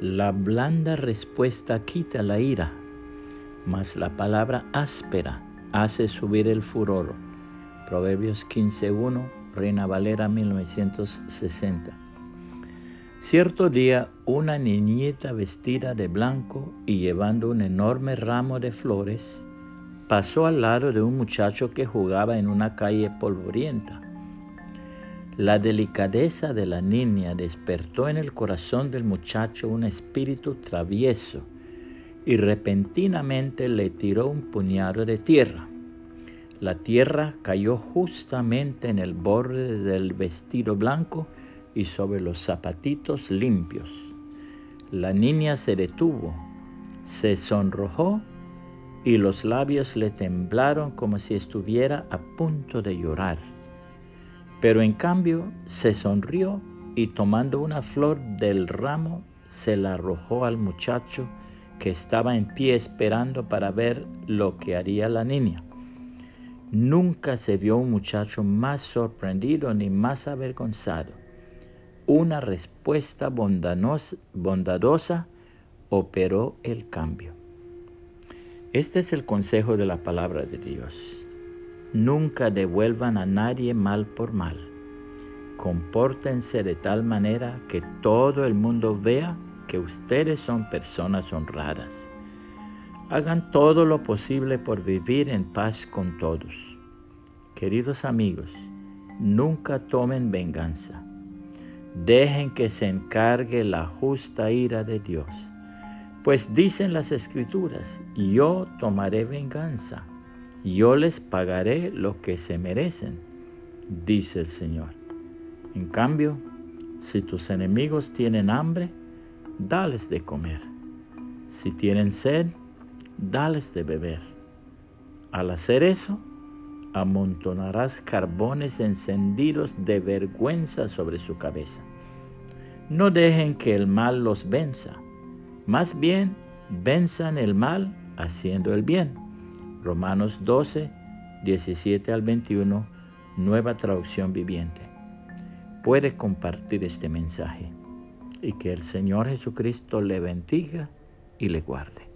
La blanda respuesta quita la ira, mas la palabra áspera hace subir el furor. Proverbios 15.1, Reina Valera 1960. Cierto día, una niñita vestida de blanco y llevando un enorme ramo de flores, pasó al lado de un muchacho que jugaba en una calle polvorienta. La delicadeza de la niña despertó en el corazón del muchacho un espíritu travieso y repentinamente le tiró un puñado de tierra. La tierra cayó justamente en el borde del vestido blanco y sobre los zapatitos limpios. La niña se detuvo, se sonrojó y los labios le temblaron como si estuviera a punto de llorar. Pero en cambio se sonrió y tomando una flor del ramo se la arrojó al muchacho que estaba en pie esperando para ver lo que haría la niña. Nunca se vio un muchacho más sorprendido ni más avergonzado. Una respuesta bondadosa operó el cambio. Este es el consejo de la palabra de Dios. Nunca devuelvan a nadie mal por mal. Compórtense de tal manera que todo el mundo vea que ustedes son personas honradas. Hagan todo lo posible por vivir en paz con todos. Queridos amigos, nunca tomen venganza. Dejen que se encargue la justa ira de Dios. Pues dicen las escrituras, yo tomaré venganza yo les pagaré lo que se merecen, dice el Señor. En cambio, si tus enemigos tienen hambre, dales de comer. Si tienen sed, dales de beber. Al hacer eso, amontonarás carbones encendidos de vergüenza sobre su cabeza. No dejen que el mal los venza, más bien venzan el mal haciendo el bien Romanos 12, 17 al 21, nueva traducción viviente. Puede compartir este mensaje y que el Señor Jesucristo le bendiga y le guarde.